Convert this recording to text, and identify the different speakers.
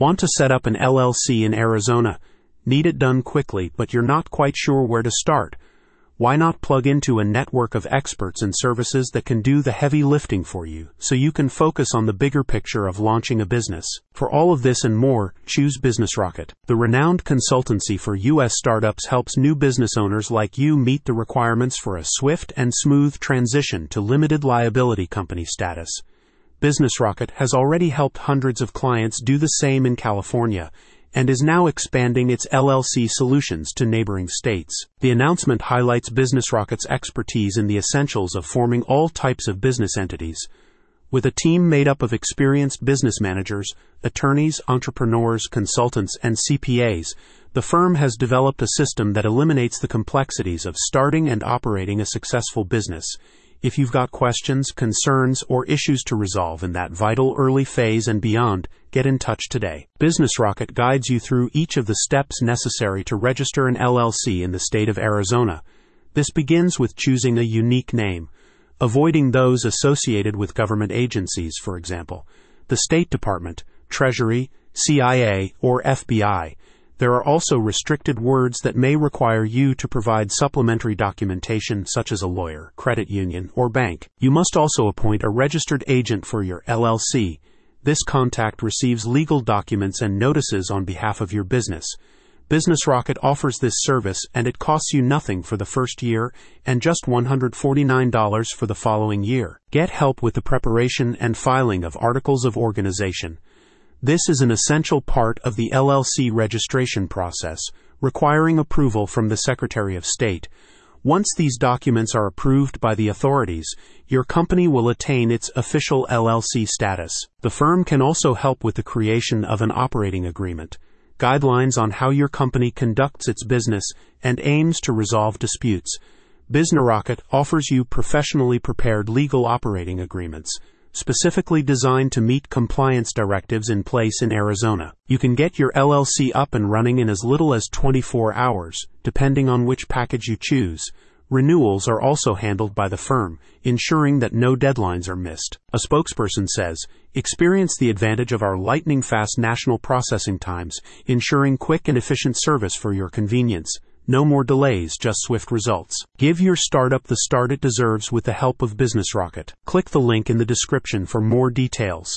Speaker 1: Want to set up an LLC in Arizona? Need it done quickly, but you're not quite sure where to start? Why not plug into a network of experts and services that can do the heavy lifting for you so you can focus on the bigger picture of launching a business? For all of this and more, choose BusinessRocket. The renowned consultancy for U.S. startups helps new business owners like you meet the requirements for a swift and smooth transition to limited liability company status. BusinessRocket has already helped hundreds of clients do the same in California and is now expanding its LLC solutions to neighboring states. The announcement highlights BusinessRocket's expertise in the essentials of forming all types of business entities. With a team made up of experienced business managers, attorneys, entrepreneurs, consultants, and CPAs, the firm has developed a system that eliminates the complexities of starting and operating a successful business if you've got questions, concerns, or issues to resolve in that vital early phase and beyond, get in touch today. BusinessRocket guides you through each of the steps necessary to register an LLC in the state of Arizona. This begins with choosing a unique name, avoiding those associated with government agencies, for example, the State Department, Treasury, CIA, or FBI there are also restricted words that may require you to provide supplementary documentation such as a lawyer, credit union, or bank. You must also appoint a registered agent for your LLC. This contact receives legal documents and notices on behalf of your business. BusinessRocket offers this service and it costs you nothing for the first year and just $149 for the following year. Get help with the preparation and filing of articles of organization. This is an essential part of the LLC registration process, requiring approval from the Secretary of State. Once these documents are approved by the authorities, your company will attain its official LLC status. The firm can also help with the creation of an operating agreement, guidelines on how your company conducts its business, and aims to resolve disputes. BusinessRocket offers you professionally prepared legal operating agreements specifically designed to meet compliance directives in place in Arizona. You can get your LLC up and running in as little as 24 hours, depending on which package you choose. Renewals are also handled by the firm, ensuring that no deadlines are missed. A spokesperson says, Experience the advantage of our lightning fast national processing times, ensuring quick and efficient service for your convenience. No more delays, just swift results. Give your startup the start it deserves with the help of BusinessRocket. Click the link in the description for more details.